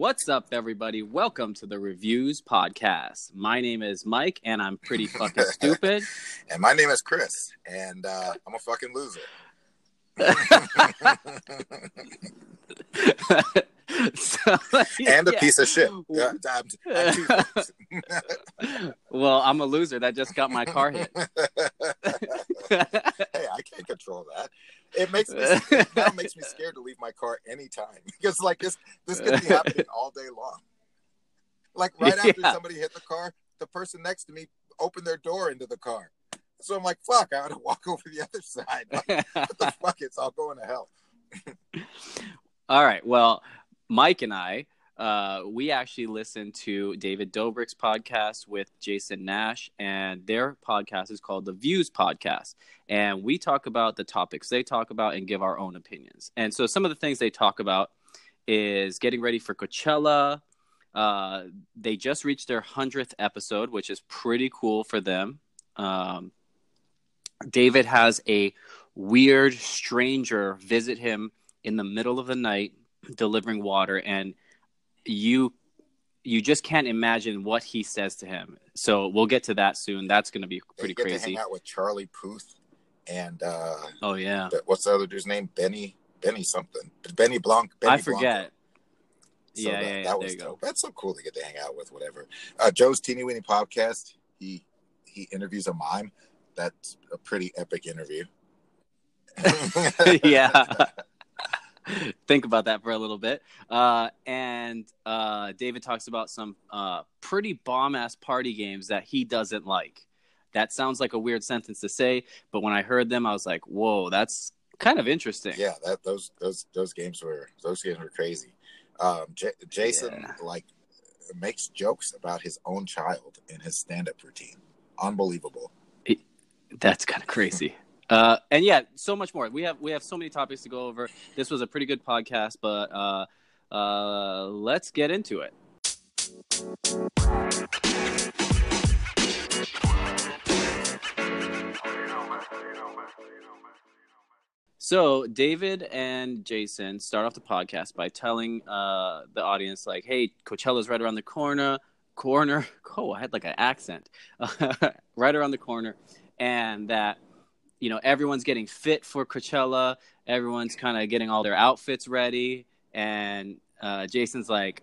What's up, everybody? Welcome to the Reviews Podcast. My name is Mike, and I'm pretty fucking stupid. and my name is Chris, and uh, I'm a fucking loser. so, and a yeah. piece of shit. I'm, I'm well, I'm a loser that just got my car hit. hey, I can't control that. It makes me now makes me scared to leave my car anytime because like this this could be happening all day long. Like right after yeah. somebody hit the car, the person next to me opened their door into the car. So I'm like, fuck, I ought to walk over the other side. Like, what the fuck? It's all going to hell. all right. Well, Mike and I, uh, we actually listened to David Dobrik's podcast with Jason Nash, and their podcast is called the Views Podcast. And we talk about the topics they talk about and give our own opinions. And so some of the things they talk about is getting ready for Coachella. Uh, they just reached their 100th episode, which is pretty cool for them. Um, David has a weird stranger visit him in the middle of the night delivering water and you you just can't imagine what he says to him. So we'll get to that soon. That's going to be pretty yeah, crazy. To hang out with Charlie Puth and uh, oh yeah, what's the other dude's name? Benny Benny something. Benny Blanc. Benny I forget. So yeah, that, yeah, yeah, that was dope. That's so cool to get to hang out with. Whatever. Uh, Joe's Teeny Weeny podcast. He he interviews a mime. That's a pretty epic interview. yeah. think about that for a little bit. Uh, and uh, David talks about some uh, pretty bomb ass party games that he doesn't like. That sounds like a weird sentence to say, but when I heard them, I was like, "Whoa, that's kind of interesting." Yeah, that those those those games were those games were crazy. Um, J- Jason yeah. like makes jokes about his own child in his stand up routine. Unbelievable. that's kind of crazy. Uh, and yeah, so much more. We have we have so many topics to go over. This was a pretty good podcast, but uh, uh, let's get into it. So David and Jason start off the podcast by telling uh, the audience, like, "Hey, Coachella's right around the corner. Corner. Oh, I had like an accent. right around the corner, and that." You know everyone's getting fit for Coachella. Everyone's kind of getting all their outfits ready, and uh, Jason's like,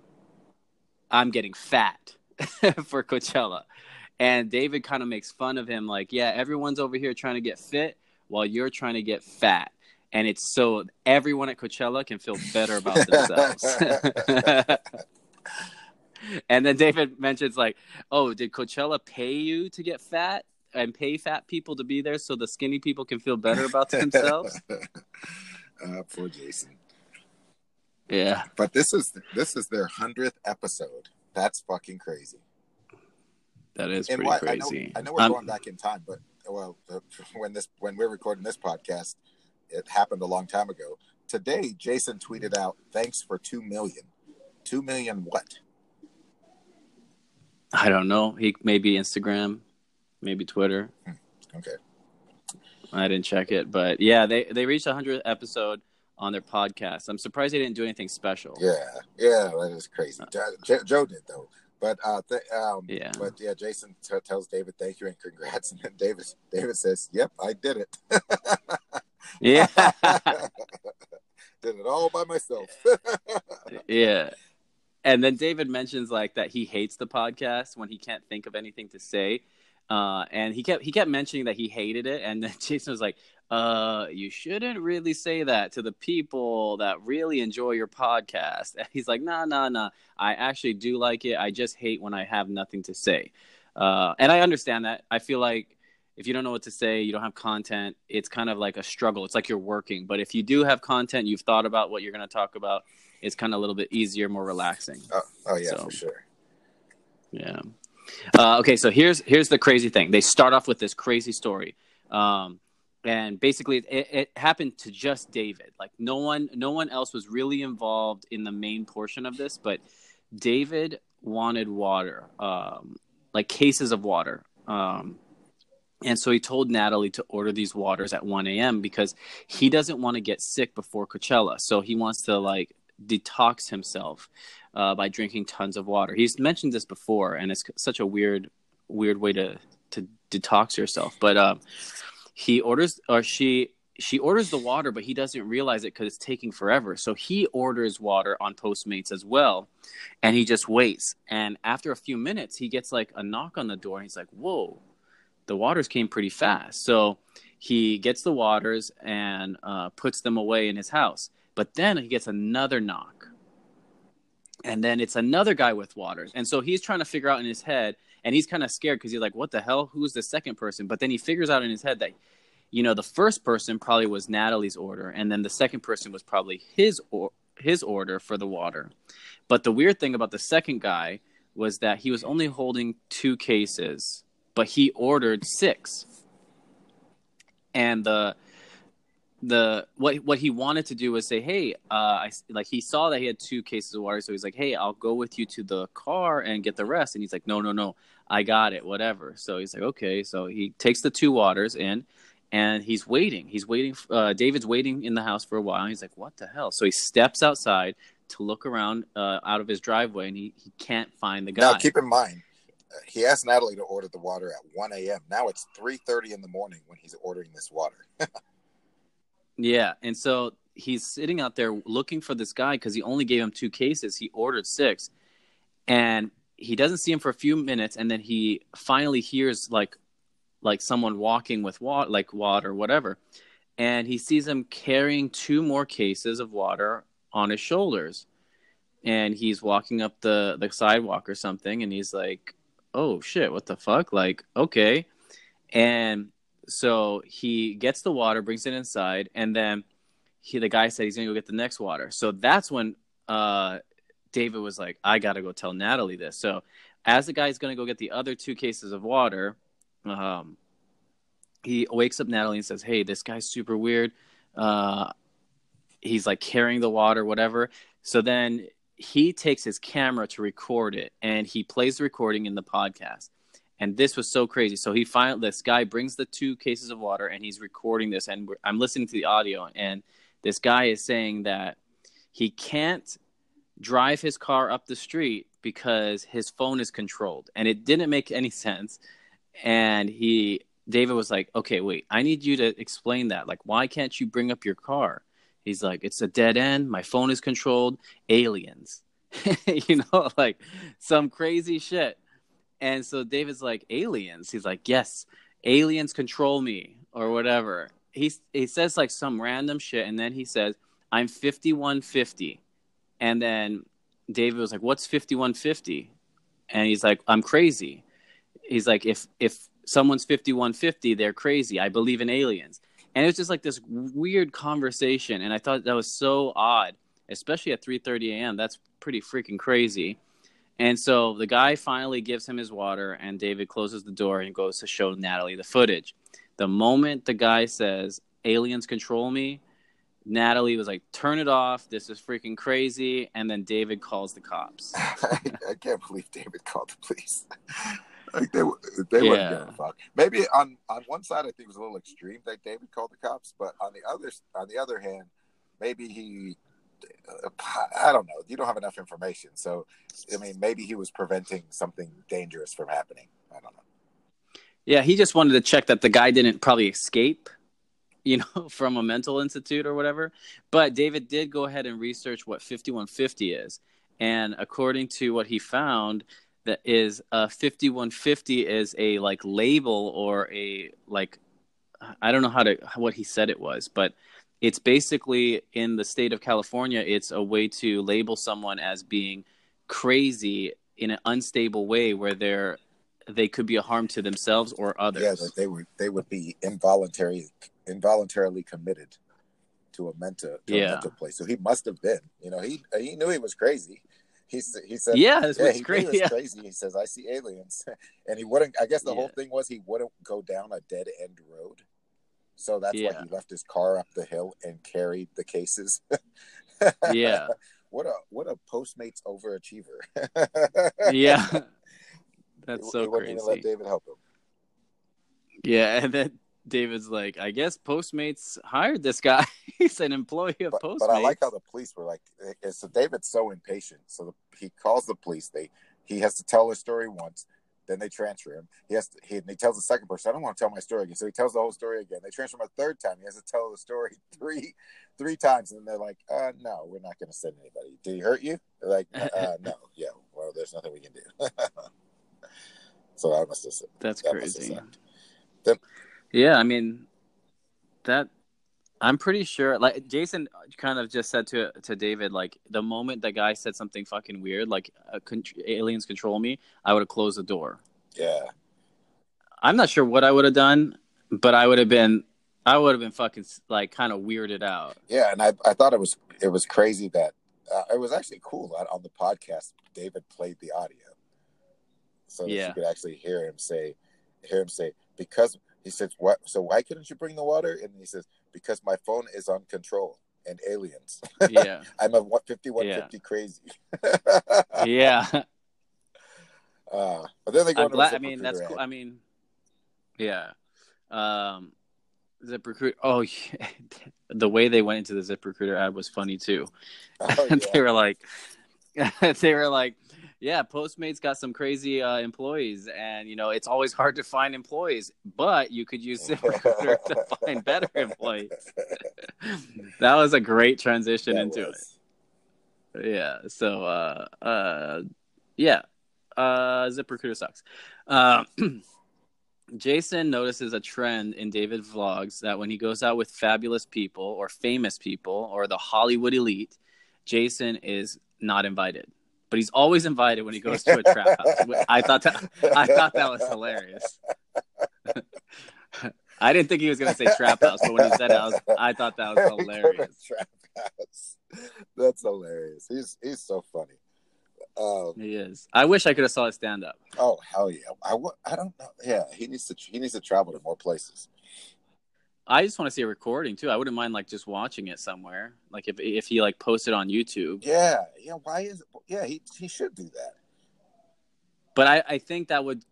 "I'm getting fat for Coachella," and David kind of makes fun of him, like, "Yeah, everyone's over here trying to get fit while you're trying to get fat." And it's so everyone at Coachella can feel better about themselves. and then David mentions like, "Oh, did Coachella pay you to get fat?" And pay fat people to be there so the skinny people can feel better about themselves. uh, poor Jason. Yeah, but this is this is their hundredth episode. That's fucking crazy. That is and pretty what, crazy. I know, I know we're um, going back in time, but well, when this when we're recording this podcast, it happened a long time ago. Today, Jason tweeted out, "Thanks for two million. Two million what?" I don't know. He maybe Instagram maybe Twitter. Hmm. Okay. I didn't check it, but yeah, they they reached a hundredth episode on their podcast. I'm surprised they didn't do anything special. Yeah, yeah, that is crazy. Joe, Joe did though, but uh, th- um, yeah, but yeah, Jason t- tells David thank you and congrats, and then David David says, "Yep, I did it." yeah, did it all by myself. yeah. And then David mentions like that he hates the podcast when he can't think of anything to say uh, and he kept he kept mentioning that he hated it, and then Jason was like, "Uh, you shouldn't really say that to the people that really enjoy your podcast." And he's like, "Nah, nah, nah. I actually do like it. I just hate when I have nothing to say." Uh, and I understand that. I feel like if you don't know what to say, you don't have content. It's kind of like a struggle. It's like you're working. But if you do have content, you've thought about what you're going to talk about. It's kind of a little bit easier, more relaxing. Oh, oh yeah, so, for sure. Yeah. Uh, okay, so here's here's the crazy thing. They start off with this crazy story, um, and basically it, it, happened to just David. Like no one no one else was really involved in the main portion of this, but David wanted water, um, like cases of water. Um, and so he told Natalie to order these waters at 1 a.m. because he doesn't want to get sick before Coachella. So he wants to like detox himself uh, by drinking tons of water. He's mentioned this before, and it's such a weird, weird way to to detox yourself. But um, he orders, or she she orders the water, but he doesn't realize it because it's taking forever. So he orders water on Postmates as well, and he just waits. And after a few minutes, he gets like a knock on the door, and he's like, "Whoa, the waters came pretty fast." So he gets the waters and uh, puts them away in his house. But then he gets another knock, and then it's another guy with waters, and so he's trying to figure out in his head, and he's kind of scared because he's like, "What the hell? Who's the second person?" But then he figures out in his head that you know, the first person probably was Natalie's order, and then the second person was probably his or his order for the water. But the weird thing about the second guy was that he was only holding two cases, but he ordered six. And the the what what he wanted to do was say, hey, uh, I like he saw that he had two cases of water, so he's like, hey, I'll go with you to the car and get the rest. And he's like, no, no, no, I got it, whatever. So he's like, okay. So he takes the two waters in, and he's waiting. He's waiting. Uh, David's waiting in the house for a while. he's like, "What the hell?" So he steps outside to look around uh, out of his driveway, and he, he can't find the guy. Now, keep in mind, he asked Natalie to order the water at 1 a.m. Now it's 3:30 in the morning when he's ordering this water. yeah, and so he's sitting out there looking for this guy because he only gave him two cases. He ordered six, and he doesn't see him for a few minutes, and then he finally hears like like someone walking with water, like water, whatever. And he sees him carrying two more cases of water on his shoulders. And he's walking up the, the sidewalk or something. And he's like, oh shit, what the fuck? Like, okay. And so he gets the water, brings it inside. And then he, the guy said he's to go get the next water. So that's when uh, David was like, I got to go tell Natalie this. So as the guy's to go get the other two cases of water, um, he wakes up Natalie and says, "Hey, this guy's super weird. Uh, he's like carrying the water, whatever." So then he takes his camera to record it, and he plays the recording in the podcast. And this was so crazy. So he finally, this guy brings the two cases of water, and he's recording this. And I'm listening to the audio, and this guy is saying that he can't drive his car up the street because his phone is controlled, and it didn't make any sense and he David was like, "Okay, wait. I need you to explain that. Like, why can't you bring up your car?" He's like, "It's a dead end. My phone is controlled. Aliens." you know, like some crazy shit. And so David's like, "Aliens." He's like, "Yes, aliens control me or whatever." He he says like some random shit and then he says, "I'm 5150." And then David was like, "What's 5150?" And he's like, "I'm crazy." he's like if if someone's 5150 they're crazy i believe in aliens and it was just like this weird conversation and i thought that was so odd especially at 3:30 a.m. that's pretty freaking crazy and so the guy finally gives him his water and david closes the door and goes to show natalie the footage the moment the guy says aliens control me Natalie was like, "Turn it off! This is freaking crazy!" And then David calls the cops. I can't believe David called the police. Like they they yeah. wouldn't give a fuck. Maybe on on one side, I think it was a little extreme that David called the cops, but on the other on the other hand, maybe he. I don't know. You don't have enough information, so I mean, maybe he was preventing something dangerous from happening. I don't know. Yeah, he just wanted to check that the guy didn't probably escape, you know, from a mental institute or whatever. But David did go ahead and research what 5150 is. And according to what he found, that is uh 5150 is a like label or a like I don't know how to what he said it was, but it's basically in the state of California, it's a way to label someone as being crazy in an unstable way where they're they could be a harm to themselves or others. Yeah, that they would they would be involuntary involuntarily committed to a mental to yeah. a mental place. So he must have been. You know, he he knew he was crazy he he said, "Yeah, it's yeah, he crazy. Yeah. crazy." He says, "I see aliens," and he wouldn't. I guess the yeah. whole thing was he wouldn't go down a dead end road, so that's yeah. why he left his car up the hill and carried the cases. yeah, what a what a Postmates overachiever. yeah, that's so he, crazy. let David help him. Yeah, and then David's like, I guess Postmates hired this guy. He's an employee of but, Postmates. but I like how the police were like, eh, so David's so impatient. So the, he calls the police. They he has to tell his story once. Then they transfer him. He has to, he, he tells the second person, I don't want to tell my story again. So he tells the whole story again. They transfer him a third time. He has to tell the story three three times. And they're like, uh, no, we're not going to send anybody. Did he hurt you? They're like, uh, no. Yeah, well, there's nothing we can do. so I must have That's that must have crazy. Then- Yeah, I mean that I'm pretty sure like Jason kind of just said to to David like the moment the guy said something fucking weird like uh, con- aliens control me, I would have closed the door. yeah. I'm not sure what I would have done, but I would have been I would have been fucking like kind of weirded out. Yeah, and I, I thought it was it was crazy that uh, it was actually cool that on the podcast David played the audio, so that Yeah. you could actually hear him say, hear him say because he says what? So why couldn't you bring the water? And he says because my phone is on control and aliens. Yeah. I'm a one fifty one fifty crazy. yeah. uh, but then they go. I'm glad. a I mean, that's cool. I mean, yeah. Um, ZipRecruiter. Oh, yeah. the way they went into the ZipRecruiter ad was funny too. Oh, they were like, they were like, yeah, Postmates got some crazy uh, employees, and you know it's always hard to find employees, but you could use ZipRecruiter to find better employees. that was a great transition That into was. it. Yeah. So, uh, uh, yeah, uh, ZipRecruiter sucks. Uh, Jason notices a trend in David vlogs that when he goes out with fabulous people or famous people or the Hollywood elite, Jason is not invited. But he's always invited when he goes to a trap house. I thought that I thought that was hilarious. I didn't think he was going to say trap house, but when he said it, I, was, I thought that was hilarious. Trap House. That's hilarious. He's he's so funny. Um, He is. I wish I could have saw his stand up. oh hell yeah! I, I don't know. Yeah, he needs to he needs to travel to more places. I just want to see a recording too. I wouldn't mind like just watching it somewhere. Like if if he like posted on YouTube. Yeah, yeah. Why is it? Yeah, he he should do that. But I, I think that would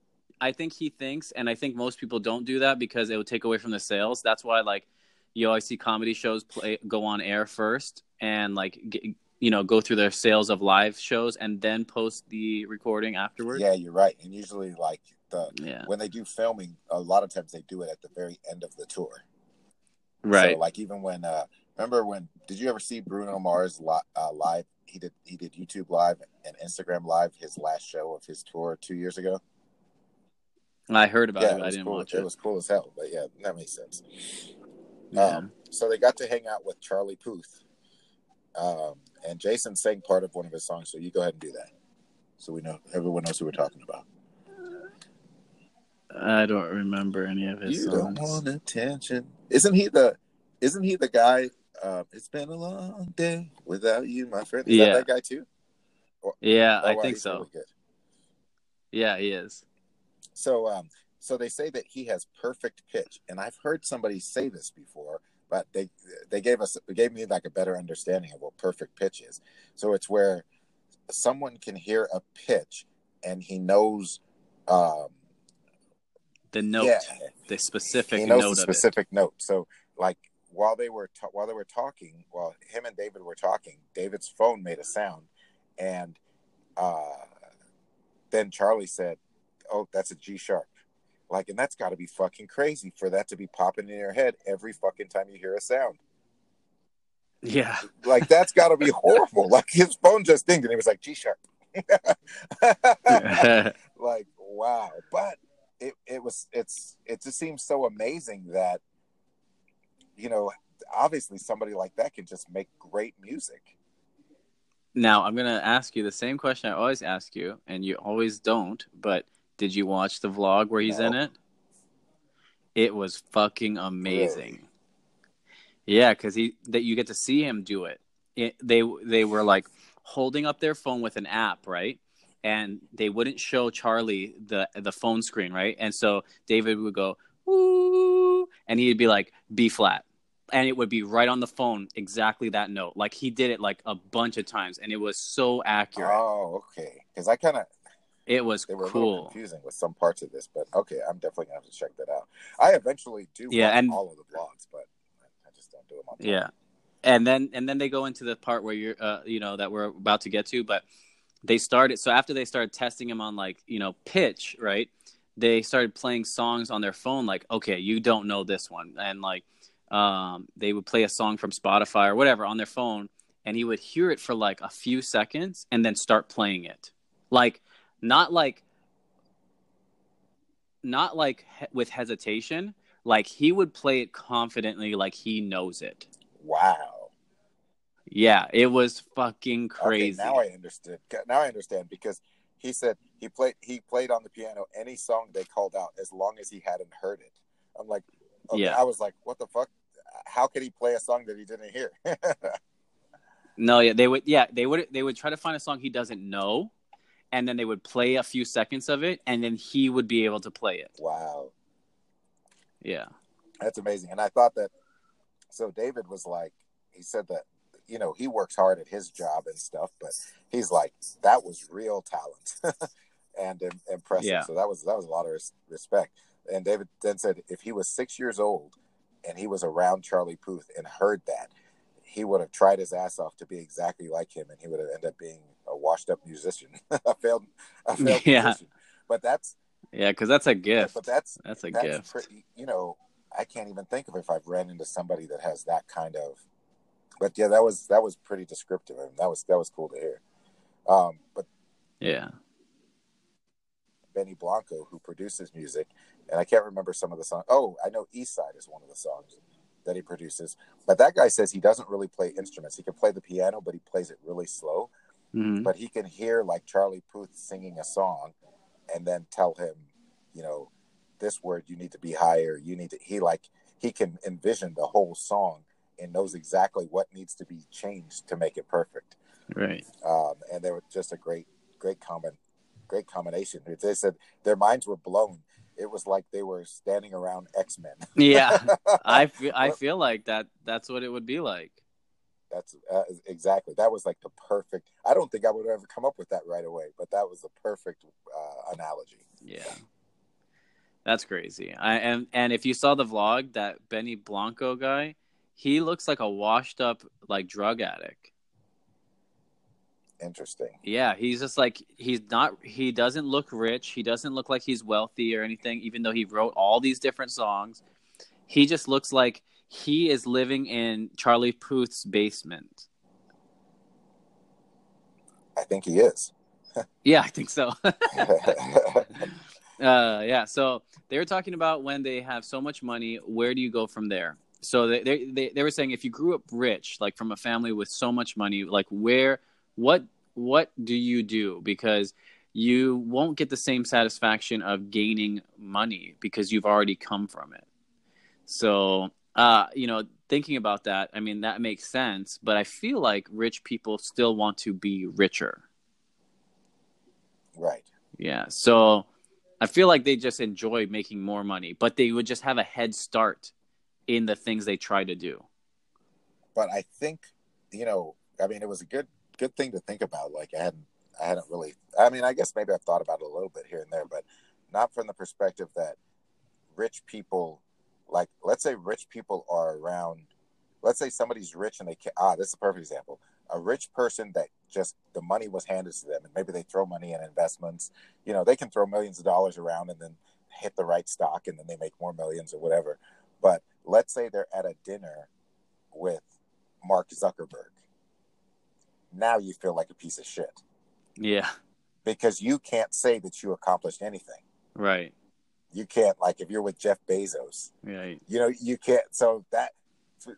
I think he thinks and I think most people don't do that because it would take away from the sales. That's why like you always see comedy shows play go on air first and like get, you know go through their sales of live shows and then post the recording afterwards. Yeah, you're right. And usually, like the Yeah. when they do filming, a lot of times they do it at the very end of the tour. Right. So, like even when uh remember when did you ever see Bruno Mars li- uh, live? He did he did YouTube live and Instagram live his last show of his tour two years ago. And I heard about yeah, it, but I didn't cool. watch it. it. was cool as hell. But yeah, that makes sense. Yeah. Um, so they got to hang out with Charlie Puth, um, and Jason sang part of one of his songs. So you go ahead and do that, so we know everyone knows who we're talking about. I don't remember any of his you songs. don't want attention. Isn't he the? Isn't he the guy? Uh, it's been a long day without you, my friend. Is Yeah. that that guy too? Yeah, Oh, I wow, think so. really. Yeah, he is. So, um, so they say that he has perfect pitch, and I've heard somebody say this before, but they they gave us gave me like a better understanding of what perfect pitch is. So it's where someone can hear a pitch, and he knows, um, The note, yeah, the specific he knows note the of it. specific note. So, like while they were ta- while they were talking, while him and David were talking, David's phone made a sound, and uh, then Charlie said, "Oh, that's a G sharp." Like, and that's got to be fucking crazy for that to be popping in your head every fucking time you hear a sound. Yeah. Like, that's got to be horrible. Like, his phone just dinged, and he was like, "G sharp." like, wow. But it it was it's it just seems so amazing that you know obviously somebody like that can just make great music. Now I'm gonna ask you the same question I always ask you, and you always don't. But did you watch the vlog where he's in it? It was fucking amazing. Really? Yeah, because he that you get to see him do it. it. They they were like holding up their phone with an app, right? And they wouldn't show Charlie the the phone screen, right? And so David would go ooh, and he'd be like B flat, and it would be right on the phone, exactly that note. Like he did it like a bunch of times, and it was so accurate. Oh, okay. Because I kind of It was They were a little cool. confusing with some parts of this, but okay, I'm definitely gonna have to check that out. I eventually do Yeah, and- all of the blogs, but I just don't do them on time. Yeah, and then and then they go into the part where you're, uh, you know, that we're about to get to. But they started so after they started testing him on like you know pitch, right? They started playing songs on their phone, like okay, you don't know this one, and like um, they would play a song from Spotify or whatever on their phone, and he would hear it for like a few seconds and then start playing it, like not like not like he- with hesitation like he would play it confidently like he knows it Wow. Yeah it was fucking crazy Okay, now I understood. Now I understand because he said he played he played on the piano any song they called out as long as he hadn't heard it. I'm like, okay, Yeah. I was like, what the fuck? How could he play a song that he didn't hear? no yeah they would yeah they would they would try to find a song he doesn't know and then they would play a few seconds of it and then he would be able to play it wow, yeah that's amazing. And I thought that so David was like, he said that you know he works hard at his job and stuff, but he's like that was real talent and im- impressive. Yeah. So that was that was a lot of res- respect. And David then said if he was six years old and he was around Charlie Puth and heard that, he would have tried his ass off to be exactly like him, and he would have ended up being a washed-up musician, a failed, a failed Yeah. musician. But that's yeah because that's a gift but that's that's a that's gift pretty. You know, I can't even think of if I've ran into somebody that has that kind of. But yeah, that was that was pretty descriptive, and that was that was cool to hear. Um, but yeah Benny Blanco, who produces music, and I can't remember some of the songs. Oh, I know Eastside is one of the songs that he produces. But that guy says he doesn't really play instruments. He can play the piano, but he plays it really slow. Mhm. But he can hear like Charlie Puth singing a song, and then tell him, you know, this word you need to be higher. You need to. He like he can envision the whole song and knows exactly what needs to be changed to make it perfect. right um, and they were just a great, great common, great combination. They said their minds were blown. It was like they were standing around X Men. yeah i feel i feel like that that's what it would be like That's uh, exactly that was like the perfect. I don't think I would ever come up with that right away, but that was the perfect uh, analogy. Yeah. That's crazy. I and and if you saw the vlog, that Benny Blanco guy, he looks like a washed up like drug addict. Interesting. Yeah, he's just like he's not he doesn't look rich, he doesn't look like he's wealthy or anything even though he wrote all these different songs. He just looks like he is living in Charlie Puth's basement. I think he is. Yeah, I think so. uh yeah so they were talking about when they have so much money where do you go from there so they, they they they were saying if you grew up rich like from a family with so much money like where what what do you do because you won't get the same satisfaction of gaining money because you've already come from it so uh you know thinking about that i mean that makes sense but i feel like rich people still want to be richer right. yeah. So I feel like they just enjoy making more money, but they would just have a head start in the things they try to do. But I think you know. I mean, it was a good good thing to think about. Like I hadn't I hadn't really. I mean, I guess maybe I've thought about it a little bit here and there, but not from the perspective that rich people, like let's say rich people are around. Let's say somebody's rich and they can, ah, this is a perfect example. A rich person that just the money was handed to them, and maybe they throw money in investments. You know, they can throw millions of dollars around and then hit the right stock, and then they make more millions or whatever. But let's say they're at a dinner with Mark Zuckerberg. Now you feel like a piece of shit Yeah. because you can't say that you accomplished anything. Right. You can't like if you're with Jeff Bezos, Right. you know, you can't. So that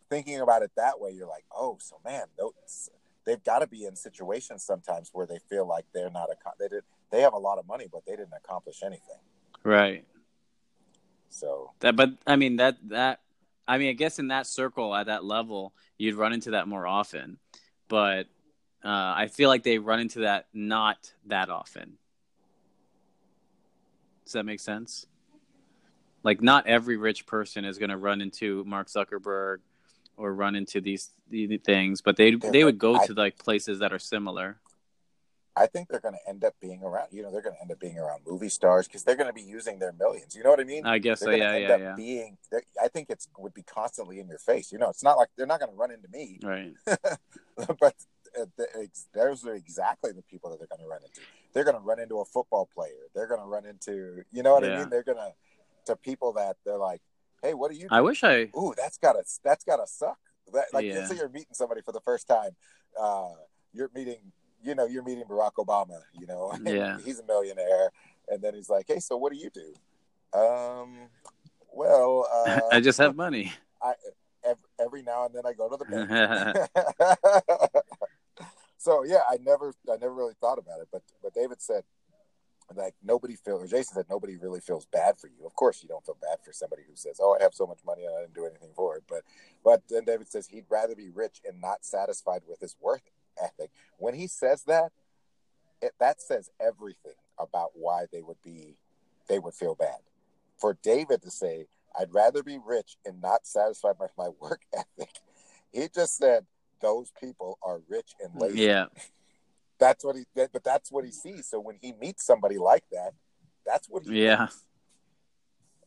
thinking about it that way, you're like, oh, so man, those, they've got to be in situations sometimes where they feel like they're not a they did they have a lot of money, but they didn't accomplish anything. Right. So That but I mean that that I mean I guess in that circle at that level you'd run into that more often. But uh, I feel like they run into that not that often. Does that make sense? Like not every rich person is going to run into Mark Zuckerberg or run into these, these things, but they they would go I- to like places that are similar. I think they're going to end up being around. You know, they're going to end up being around movie stars because they're going to be using their millions. You know what I mean? I guess they're so. Yeah, end yeah, up yeah. Being, I think it's would be constantly in your face. You know, it's not like they're not going to run into me, Right. but uh, the- those are exactly the people that they're going to run into. They're going to run into a football player. They're going to run into, you know what I mean? They're going to to people that they're like, hey, what are you? I wish I. ooh, that's gotta that's gotta suck. That, like Yeah. let's say you're meeting somebody for the first time. Uh, you're meeting, you know, you're meeting Barack Obama. You know, Yeah. he's a millionaire, and then he's like, hey, so what do you do? Um, well, uh, I just have money. every, every now and then I go to the bank. so yeah, I never I never really thought about it, but but David said like nobody feels or Jason said nobody really feels bad for you. Of course you don't feel bad for somebody who says, Oh, I have so much money and I didn't do anything for it. But but then David says he'd rather be rich and not satisfied with his work ethic. When he says that, it, that says everything about why they would be they would feel bad. For David to say, I'd rather be rich and not satisfied with my work ethic, he just said those people are rich and lazy. yeah. That's what he that- but that's what he sees. So when he meets somebody like that, that's what he Yeah.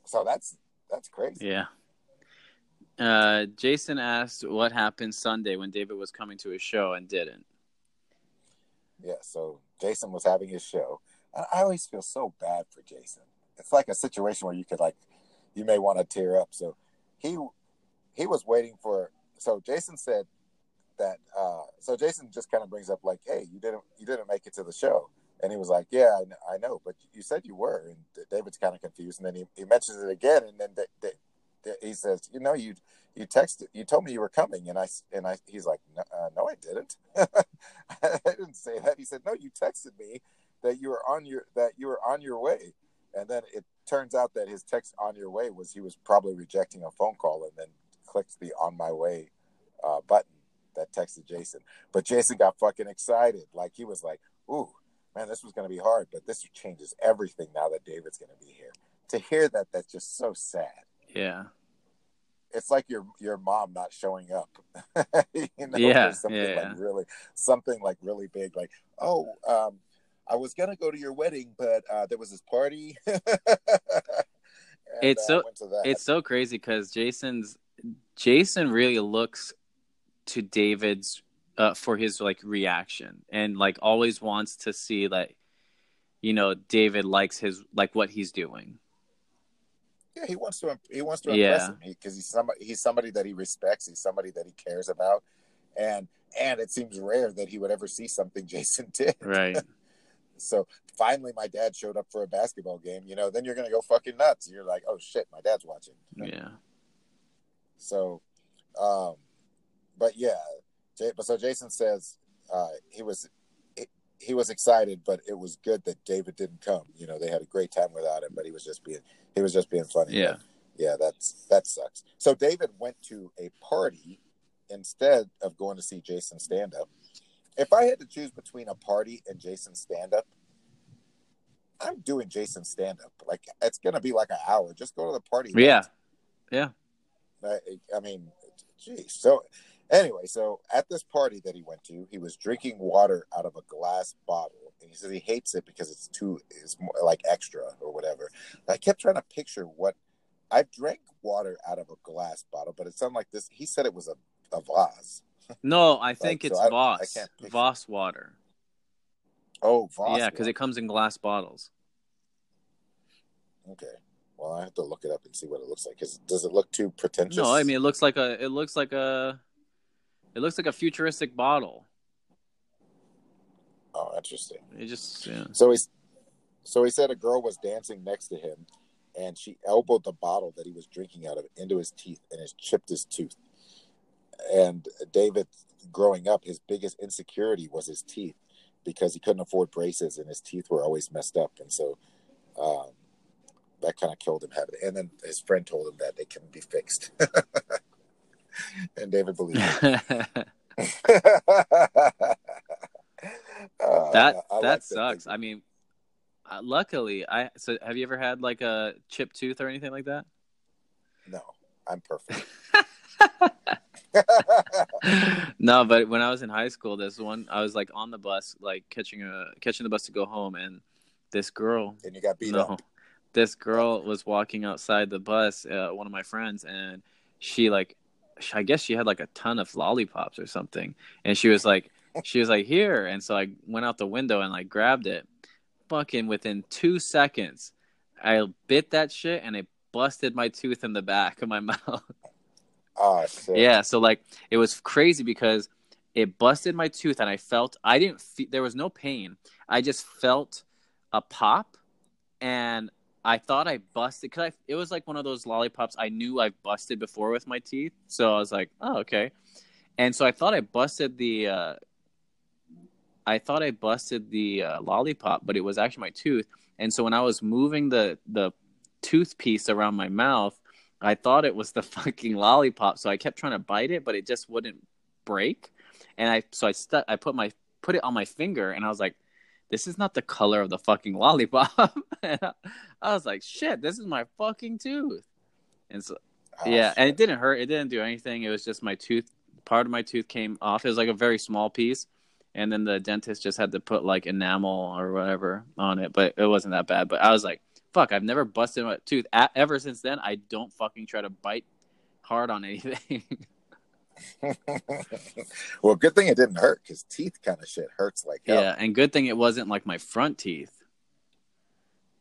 So that's that's crazy. Yeah. Uh, Jason asked what happened Sunday when David was coming to his show and didn't. Yeah, so Jason was having his show. And I always feel so bad for Jason. It's like a situation where you could like you may want to tear up. So he he was waiting for so Jason said that uh so Jason just kind of brings up like, "Hey, you didn't you didn't make it to the show." And he was like, "Yeah, I, know, but you said you were." And David's kind of confused and then he, he mentions it again and then Da- Da- he says, "You know, you you texted you told me you were coming." And I and I he's like, "No, uh, no I didn't." I didn't say that. He said, "No, you texted me that you were on your that you were on your way." And then it turns out that his text on your way was he was probably rejecting a phone call and then clicked the on my way uh, button that texted Jason. But Jason got fucking excited. Like he was like, "Ooh, man, this was going to be hard, but this changes everything now that David's going to be here." To hear that, that's just so sad. Yeah. It's like your your mom not showing up. you know, Yeah, something yeah, like really something like really big, like oh, um, I was gonna go to your wedding, but uh, there was this party. It's uh, so-. It's so crazy because Jason's Jason really looks to David's uh, for his like reaction and like always wants to see like you know David likes his like what he's doing. Yeah, he wants to. He wants to Yeah. impress him because he's somebody. He's somebody that he respects. He's somebody that he cares about, and and it seems rare that he would ever see something Jason did. Right. So finally, my dad showed up for a basketball game. You know, then you're gonna go fucking nuts. You're like, oh shit, my dad's watching. yeah. So, um, but yeah, but so Jason says uh, he was he, was excited, but it was good that David didn't come. You know, they had a great time without him, but he was just being he was just being funny. Yeah. yeah, that's that sucks. So David went to a party instead of going to see Jason stand up. If I had to choose between a party and Jason stand up, I'm doing Jason stand up. Like it's gonna be like an hour. Just go to the party. Yeah. Yeah. I, I mean, geez. So anyway, so at this party that he went to, he was drinking water out of a glass bottle, and he says he hates it because it's too it's more like extra or whatever. I kept trying to picture what I've drank water out of a glass bottle, but it sounded like this. He said it was a, a vase. No, I think so it's I- I Voss. Voss water. Oh, vase. yeah, because it comes in glass bottles. Okay. Well, I have to look it up and see what it looks like. Does it look too pretentious? No, I mean it looks like a it looks like a it looks like a futuristic bottle. oh, interesting. It just yeah. So he's so he said a girl was dancing next to him and she elbowed the bottle that he was drinking out of into his teeth and it chipped his tooth. And David growing up, his biggest insecurity was his teeth because he couldn't afford braces and his teeth were always messed up. And so um, that kind of killed him having it. And then his friend told him that they couldn't be fixed. and David believed it. Uh, that I like that sucks. I mean, uh, luckily, I so have you ever had like a chipped tooth or anything like that? No, I'm perfect. no, but when I was in high school, this one I was like on the bus, like catching a catching the bus to go home, and this girl, and you got beat no, up. this girl was walking outside the bus, uh, one of my friends, and she like, I guess she had like a ton of lollipops or something, and she was like, she was like here, and so I went out the window and like grabbed it, fucking within two seconds, I bit that shit and it busted my tooth in the back of my mouth. Oh shit. Yeah, so like it was crazy because it busted my tooth and I felt I didn't fe- there was no pain. I just felt a pop and I thought I busted I it was like one of those lollipops I knew I busted before with my teeth. So I was like, "Oh, okay." And so I thought I busted the uh I thought I busted the uh, lollipop, but it was actually my tooth. And so when I was moving the the tooth piece around my mouth, I thought it was the fucking lollipop, so I kept trying to bite it, but it just wouldn't break. And I so I stuck I put my put it on my finger and I was like, this is not the color of the fucking lollipop. and I, I was like, shit, this is my fucking tooth. And so Oh, yeah, and it didn't hurt. It didn't do anything. It was just my tooth. Part of my tooth came off. It was like a very small piece, and then the dentist just had to put like enamel or whatever on it. But it wasn't that bad. But I was like, "Fuck!" I've never busted my tooth. A- ever since then, I don't fucking try to bite hard on anything. well, good thing it didn't hurt because teeth kind of shit hurts like hell. yeah, and good thing it wasn't like my front teeth,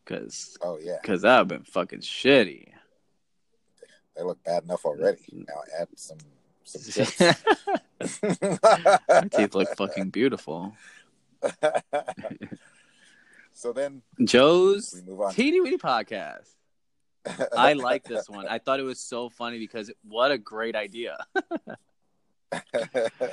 because Oh yeah, because that would have been fucking shitty. they look bad enough already. Now add some some my teeth look fucking beautiful. so then Joe's. Teeny Weeny Podcast. I like this one. I thought it was so funny because what a great idea.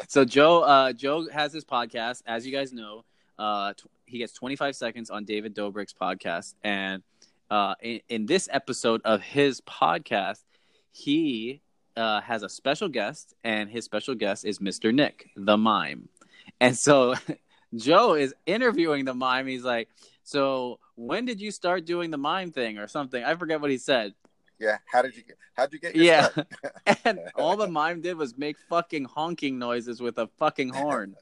So Joe, uh, Joe has his podcast, as you guys know. Uh, he gets 25 seconds on David Dobrik's podcast, and uh, in, in this episode of his podcast, he uh, has a special guest, and his special guest is Mr. Nick, the mime. And so Joe is interviewing the mime. He's like, "So when did you start doing the mime thing, or something?" I forget what he said. Yeah, how did you get? How'd you get? Your Yeah. and all the mime did was make fucking honking noises with a fucking horn.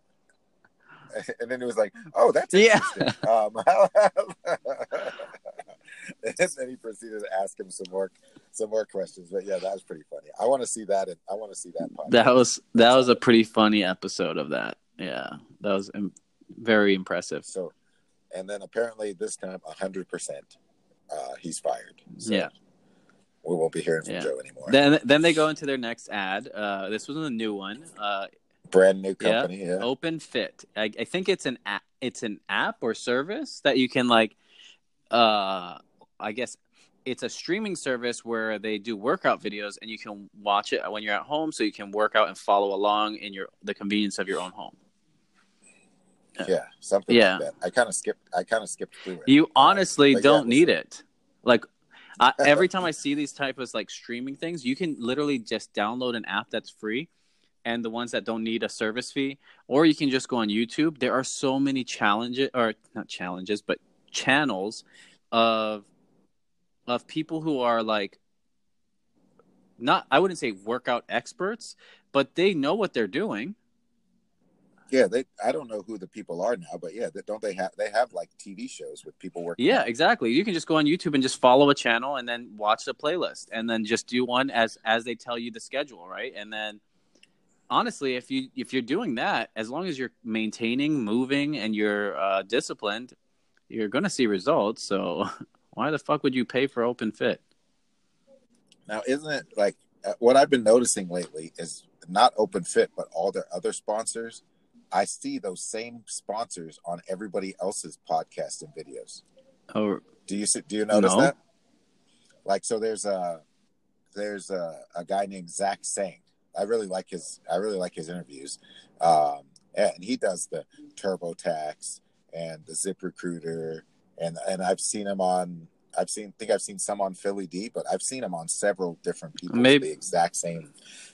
and then it was like, "Oh, that's Yeah. Um, and then he proceeded to ask him some more, some more questions. But yeah, that was pretty funny. I want to see that. In, I want to see that. Podcast. That was that was a pretty funny episode of that. Yeah, that was um, very impressive. so. And then apparently this time, hundred percent, uh, he's fired. So Yeah. We won't be hearing from Yeah. Joe anymore. Then then they go into their next ad. Uh, this was a new one. Uh, Brand new company. Yeah. Open Fit. I, I think it's an app, it's an app or service that you can like. Uh, I guess it's a streaming service where they do workout videos and you can watch it when you're at home, so you can work out and follow along in your the convenience of your own home. yeah, something Yeah. like that. I kind of skipped. I kind of skipped through it. You honestly but don't was- need it. Like I, every time I see these type of like streaming things, you can literally just download an app that's free, and the ones that don't need a service fee, or you can just go on YouTube. There are so many challenges, or not challenges, but channels of of people who are like not I wouldn't say workout experts, but they know what they're doing. Yeah, they. I don't know who the people are now, but yeah, they, don't they have? They have like TV shows with people working. Yeah, exactly. You can just go on YouTube and just follow a channel and then watch the playlist and then just do one as as they tell you the schedule, right? And then honestly, if you if you're doing that, as long as you're maintaining, moving and you're uh disciplined, you're going to see results. So why the fuck would you pay for Open Fit? Now, isn't it like uh, what I've been noticing lately is not Open Fit, but all their other sponsors. I see those same sponsors on everybody else's podcast and videos. Oh, Do you do you notice No. that? Like, so there's a there's a, a guy named Zach Sang. I really like his I really like his interviews, um, and he does the TurboTax and the Zip Recruiter, and and I've seen him on. I've seen think I've seen some on Philly D, but I've seen him on several different people. Maybe- the exact same.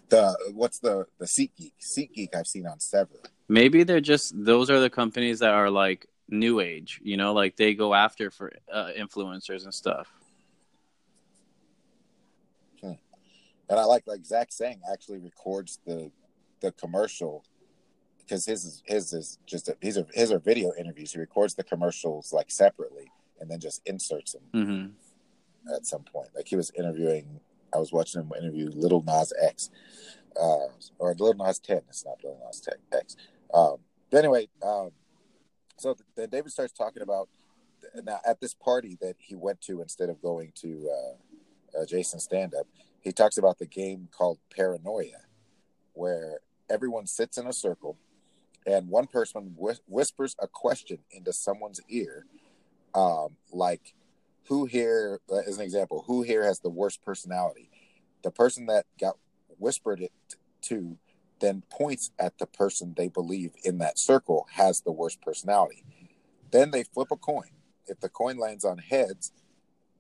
The what's the the SeatGeek? SeatGeek I've seen on several. Maybe they're just those are the companies that are like new age, you know, like they go after for uh, influencers and stuff. And I like like Zach Sang actually records the the commercial because his is his is just a, these are his are video interviews. He records the commercials like separately and then just inserts them Mm-hmm. at some point. Like he was interviewing, I was watching him interview Lil Nas X, uh, or Little Nas Ten. It's not Little Nas Tech X. Um, but anyway, um, so then David starts talking about now at this party that he went to instead of going to uh, uh, Jason's stand up. He talks about the game called Paranoia, where everyone sits in a circle and one person whis- whispers a question into someone's ear, um, like, who here, uh, as an example, who here has the worst personality? The person that got whispered it to then points at the person they believe in that circle has the worst personality. Then they flip a coin. If the coin lands on heads,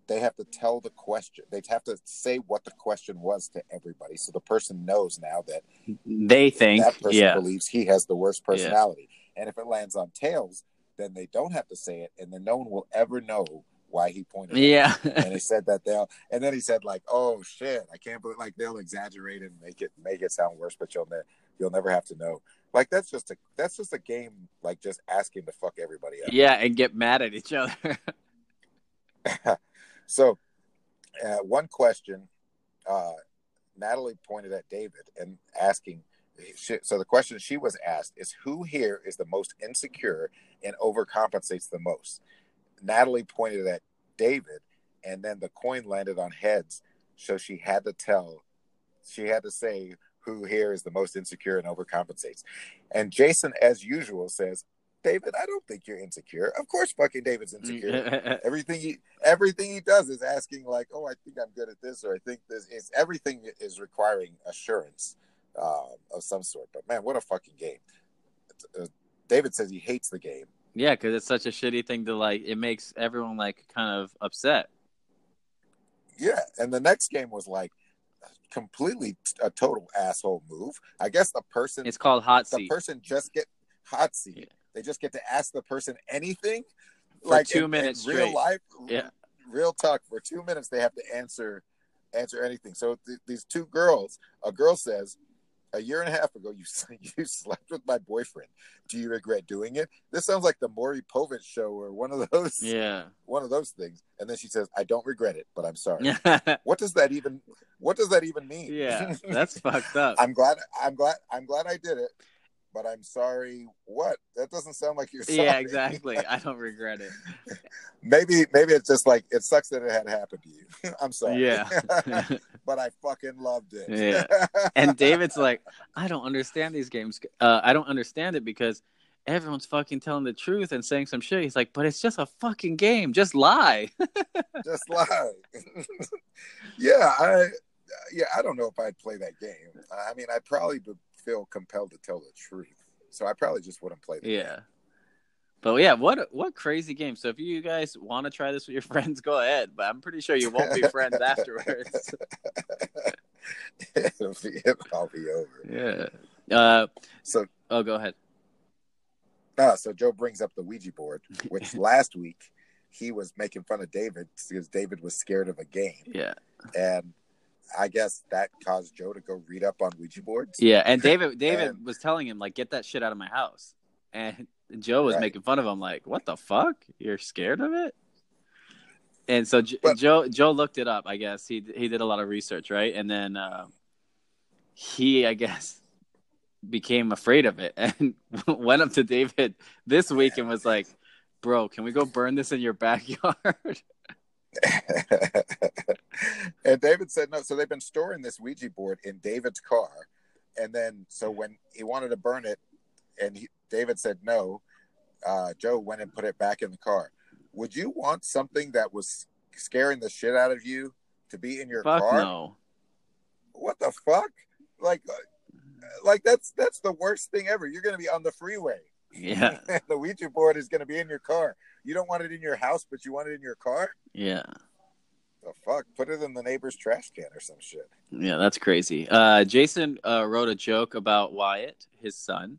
they have to tell the question. They have to say what the question was to everybody. So the person knows now that They think, that person yeah, believes he has the worst personality. And if it lands on tails, then they don't have to say it, and then no one will ever know why he pointed. yeah, and he said that they'll and then he said like oh shit i can't believe like they'll exaggerate and make it make it sound worse but you'll ne- you'll never have to know like that's just a that's just a game like just asking to fuck everybody up yeah, and get mad at each other. so uh, one question uh natalie pointed at david and asking she, so the question she was asked is who here is the most insecure and overcompensates the most natalie pointed at david and then the coin landed on heads. So she had to tell she had to say who here is the most insecure and overcompensates. And jason as usual says david i don't think you're insecure. Of course fucking david's insecure. Everything he everything he does is asking like oh i think i'm good at this or i think this is everything is requiring assurance uh, of some sort. But man what a fucking game. Uh, david says he hates the game yeah, because it's such a shitty thing to like. It makes everyone like kind of upset. yeah and the next game was like completely a total asshole move i guess the person It's called hot seat. the person just get hot seat Yeah. they just get to ask the person anything For two in- in minutes real life Yeah. real talk for two minutes they have to answer answer anything so th- these two girls a girl says a year and a half ago you you slept with my boyfriend do you regret doing it this sounds like the Maury Povich show or one of those Yeah. one of those things and then she says i don't regret it but i'm sorry what does that even what does that even mean Yeah, that's fucked up. i'm glad i'm glad i'm glad i did it but i'm sorry what that doesn't sound like you're sorry Yeah, exactly. I don't regret it. maybe maybe it's just like it sucks that it had happened to you i'm sorry Yeah. But i fucking loved it Yeah. and David's like, I don't understand these games. Uh, I don't understand it because everyone's fucking telling the truth and saying some shit. He's like, but it's just a fucking game. Just lie. just lie yeah i yeah i don't know if i'd play that game i mean i'd probably be- feel compelled to tell the truth so i probably just wouldn't play the game. But yeah, what what crazy game. So if you guys want to try this with your friends, go ahead. But I'm pretty sure you won't be friends afterwards. it'll, be, it'll be over yeah. Uh, so oh, go ahead. Ah, so Joe brings up the Ouija board, which last week he was making fun of David because David was scared of a game, Yeah. and I guess that caused Joe to go read up on Ouija boards. Yeah, and David David And- was telling him like, get that shit out of my house, and Joe was Right. making fun of him like, what the fuck? You're scared of it? And so J- But- Joe Joe looked it up. I guess he he did a lot of research, right? And then uh, he, I guess, became afraid of it and went up to David this week and was like, "Bro, can we go burn this in your backyard?" and David said no. So they've been storing this Ouija board in David's car, and then so when he wanted to burn it, and he, David said no, uh, Joe went and put it back in the car. Would you want something that was scaring the shit out of you to be in your Fuck car? no. what the fuck? Like, uh, like that's that's the worst thing ever. You're gonna be on the freeway. Yeah, the Ouija board is gonna be in your car. You don't want it in your house, but you want it in your car. yeah. The fuck? Put it in the neighbor's trash can or some shit. Yeah, that's crazy. Uh, Jason uh, wrote a joke about Wyatt, his son,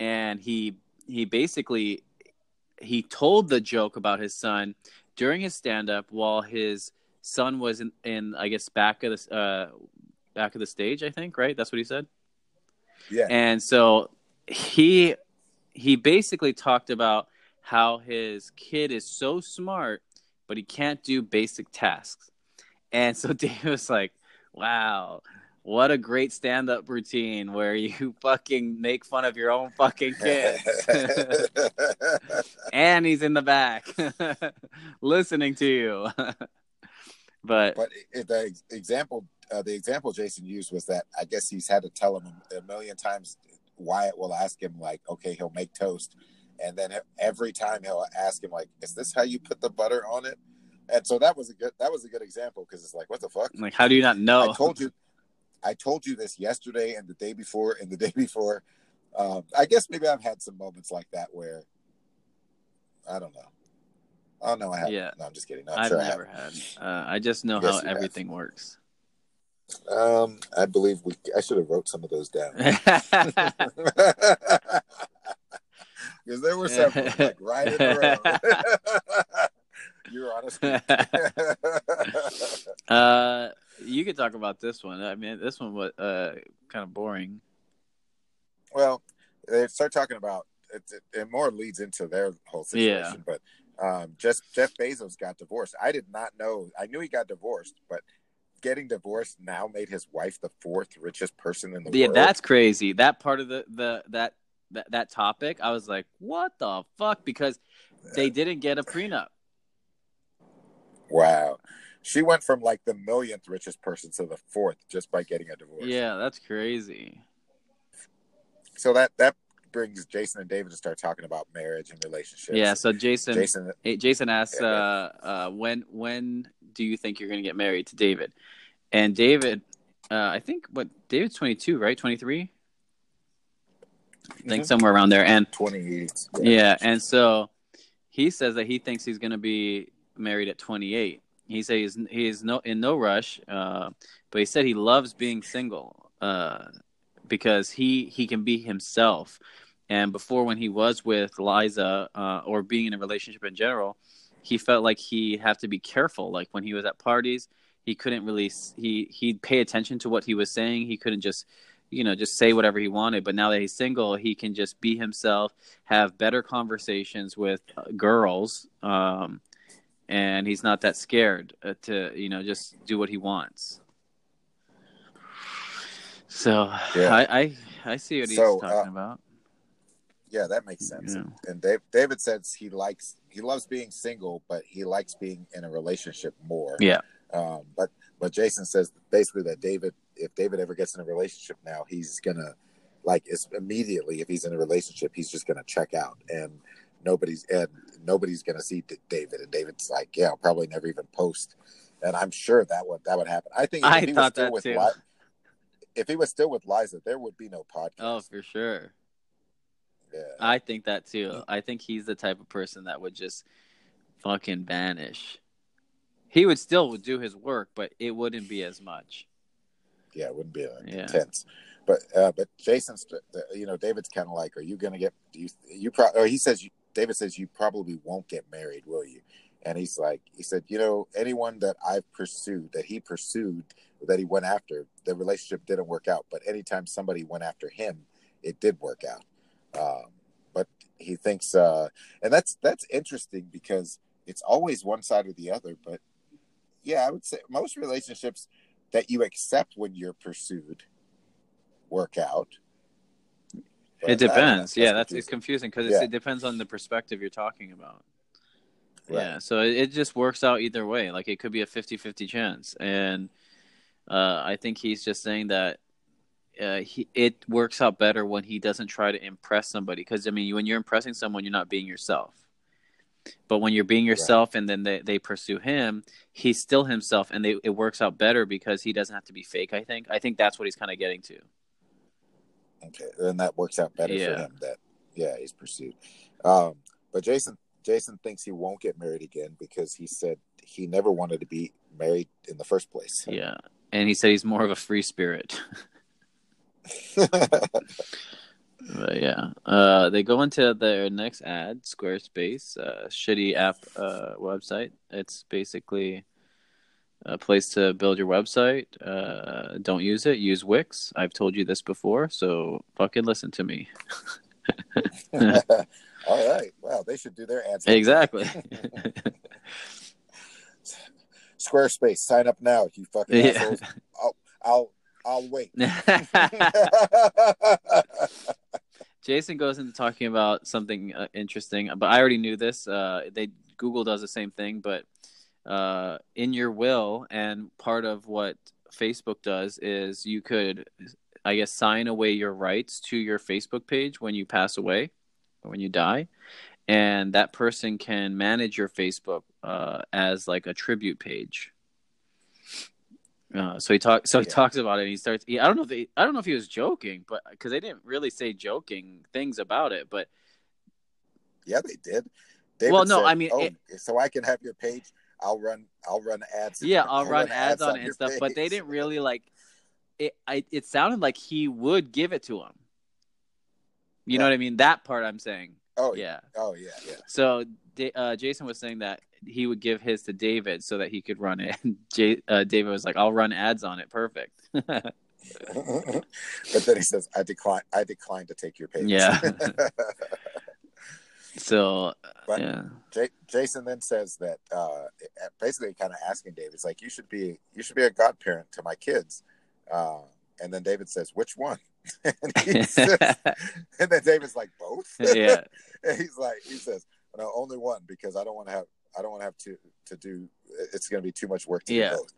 and he he basically he told the joke about his son during his stand up while his son was in, in I guess back of the uh, back of the stage. I think right. That's what he said. Yeah. And so he he basically talked about how his kid is so smart, but he can't do basic tasks. And so Dave was like, "Wow, what a great stand-up routine where you fucking make fun of your own fucking kids." and he's in the back listening to you. but but the example uh, the example Jason used was that I guess he's had to tell him a million times. Wyatt will ask him like, "Okay, he'll make toast," and then every time he'll ask him like, "Is this how you put the butter on it?" And so that was a good that was a good example because it's like, what the fuck? Like, how do you not know? I told you, I told you this yesterday and the day before and the day before. Um, I guess maybe I've had some moments like that where I don't know. Oh no, I haven't. Yeah. No, I'm just kidding. No, I've sure never I had. Uh, I just know Yes, how you have. everything works. Um, I believe we. I should have wrote some of those down because there were several like right in a row. You're streak. uh, you could talk about this one. I mean, this one was uh, kind of boring. well, they start talking about it, it, it. more leads into their whole situation, but um, just Jeff Bezos got divorced. I did not know. I knew he got divorced, but getting divorced now made his wife the fourth richest person in the Yeah, world. Yeah, that's crazy. That part of the the that that that topic, I was like, what the fuck? Because they didn't get a prenup. wow. She went from like the millionth richest person to the fourth just by getting a divorce. Yeah, that's crazy. So that that brings Jason and David to start talking about marriage and relationships. Yeah. So Jason, Jason, Jason asks, Yeah, uh, uh, when when do you think you're going to get married to David? And David, uh, I think what David's 22, right? 23. I think Mhm. somewhere around there. And twenty. Yeah, and so he says that he thinks he's going to be married at 28. He says he's, he is no in no rush, uh, but he said he loves being single uh, because he he can be himself. And before, when he was with Liza uh, or being in a relationship in general, he felt like he had to be careful. Like when he was at parties, he couldn't really he he'd pay attention to what he was saying. He couldn't just you know just say whatever he wanted but now that he's single he can just be himself have better conversations with uh, girls um, and he's not that scared uh, to you know just do what he wants so Yeah. I, I i see what he's So, talking uh, about Yeah, that makes sense. Yeah. And Dave, David says he likes he loves being single, but he likes being in a relationship more. yeah Um, but but Jason says basically that David, if David ever gets in a relationship now, he's gonna like it's immediately if he's in a relationship, he's just gonna check out and nobody's and nobody's gonna see D- David. And David's like, yeah, I'll probably never even post. And I'm sure that would that would happen. I think if I he was still with too. Li- if he was still with Liza, there would be no podcast. oh for sure yeah. i think that too i think he's the type of person that would just fucking vanish he would still do his work but it wouldn't be as much yeah, it wouldn't be uh, Yeah. intense. But uh, but Jason's, you know, David's kind of like, are you gonna get? Do you you pro? Or he says, you, David says you probably won't get married, will you? And he's like, he said, you know, anyone that I've pursued, that he pursued, that he went after, the relationship didn't work out. But anytime somebody went after him, it did work out. Um, but he thinks, uh, and that's that's interesting because it's always one side or the other. But yeah, I would say most relationships that you accept when you're pursued work out. But it depends. Yeah, that's it's confusing. because Yeah. it depends on the perspective you're talking about. Right. Yeah, so it, it just works out either way. Like it could be a 50-50 chance, and uh, I think he's just saying that uh, he it works out better when he doesn't try to impress somebody. Because I mean, when you're impressing someone, you're not being yourself. But when you're being yourself, and then they, they pursue him, he's still himself, and they, it works out better because he doesn't have to be fake. I think. I think that's what he's kind of getting to. Okay, then that works out better Yeah. for him. That yeah, he's pursued. Um, but Jason, Jason thinks he won't get married again because he said he never wanted to be married in the first place. Yeah, and he said he's more of a free spirit. But yeah, uh, they go into their next ad, Squarespace, uh, shitty app uh, website. It's basically a place to build your website. Uh, don't use it. Use Wix. I've told you this before, so fucking listen to me. All right. Well, they should do their ads. exactly. Squarespace, sign up now, you fucking Yeah. assholes. I'll, I'll, I'll wait. Jason goes into talking about something uh, interesting, but I already knew this. Uh, they Google does the same thing, but uh, in your will, and part of what Facebook does is you could, I guess, sign away your rights to your Facebook page when you pass away or when you die, and that person can manage your Facebook uh, as like a tribute page. Uh, so he talk, so he Yeah. talks about it. and He starts. He, I don't know if they, I don't know if he was joking, but because they didn't really say joking things about it. But yeah, they did. David Well, no, said, I mean, oh, it- so I can have your page. I'll run. I'll run ads. yeah, I'll run ads on it and stuff. But they didn't really like it. I it sounded like he would give it to him. You know what I mean? That part I'm saying. Oh yeah. Yeah. Oh yeah. Yeah. So uh, Jason was saying that he would give his to David so that he could run it. J- uh, David was like, "I'll run ads on it. Perfect." but then he says, "I decline. I decline to take your page." Yeah. so But- yeah, J- Jason then says that uh, basically kind of asking David, "It's like you should be you should be a godparent to my kids." Uh, and then David says, "Which one?" and, says, and then David's like, "Both." yeah, and he's like, he says, "No, only one because I don't want to have I don't want to have to to do. It's going to be too much work to Yeah. do both."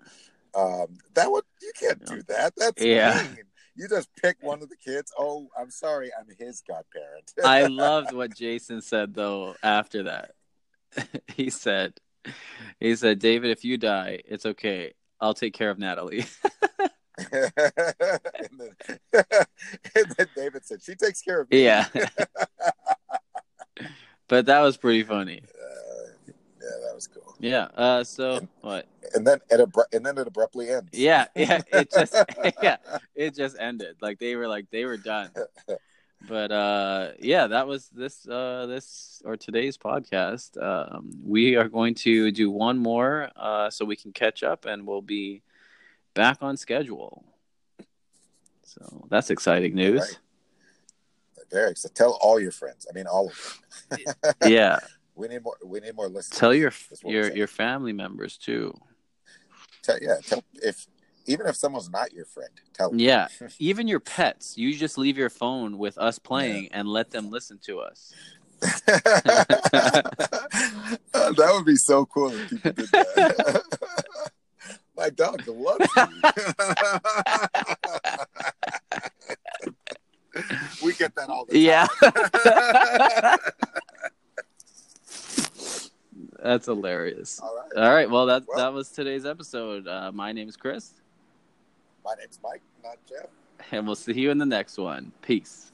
Um, that would you can't do that. That's Yeah. mean. You just pick one of the kids. Oh, I'm sorry, I'm his godparent. I loved what Jason said though after that. he said, he said, David, if you die, it's okay. I'll take care of Natalie. and, then, and then David said, "She takes care of me." yeah. but that was pretty funny. Uh, yeah, that was cool. Yeah. Uh. So what? And then it abru- and then it abruptly ends. Yeah. Yeah. It just. yeah. It just ended. Like they were like they were done. But uh, yeah, that was this uh this or today's podcast. Um, we are going to do one more uh so we can catch up and we'll be back on schedule. So that's exciting news. Right. Very. So tell all your friends. I mean, all of them. yeah. We need more. We need more listeners. Tell your That's what we're your your family members too. Tell, yeah. Tell if even if someone's not your friend, tell them. Yeah. Even your pets. You just leave your phone with us playing and let them listen to us. that would be so cool if people did that. My dog loves you. we get that all the time. Yeah. That's hilarious. all right. All right. Well, that Well- that was today's episode. Uh, my name is Chris, My name's Mike, not Jeff. and we'll see you in the next one. Peace.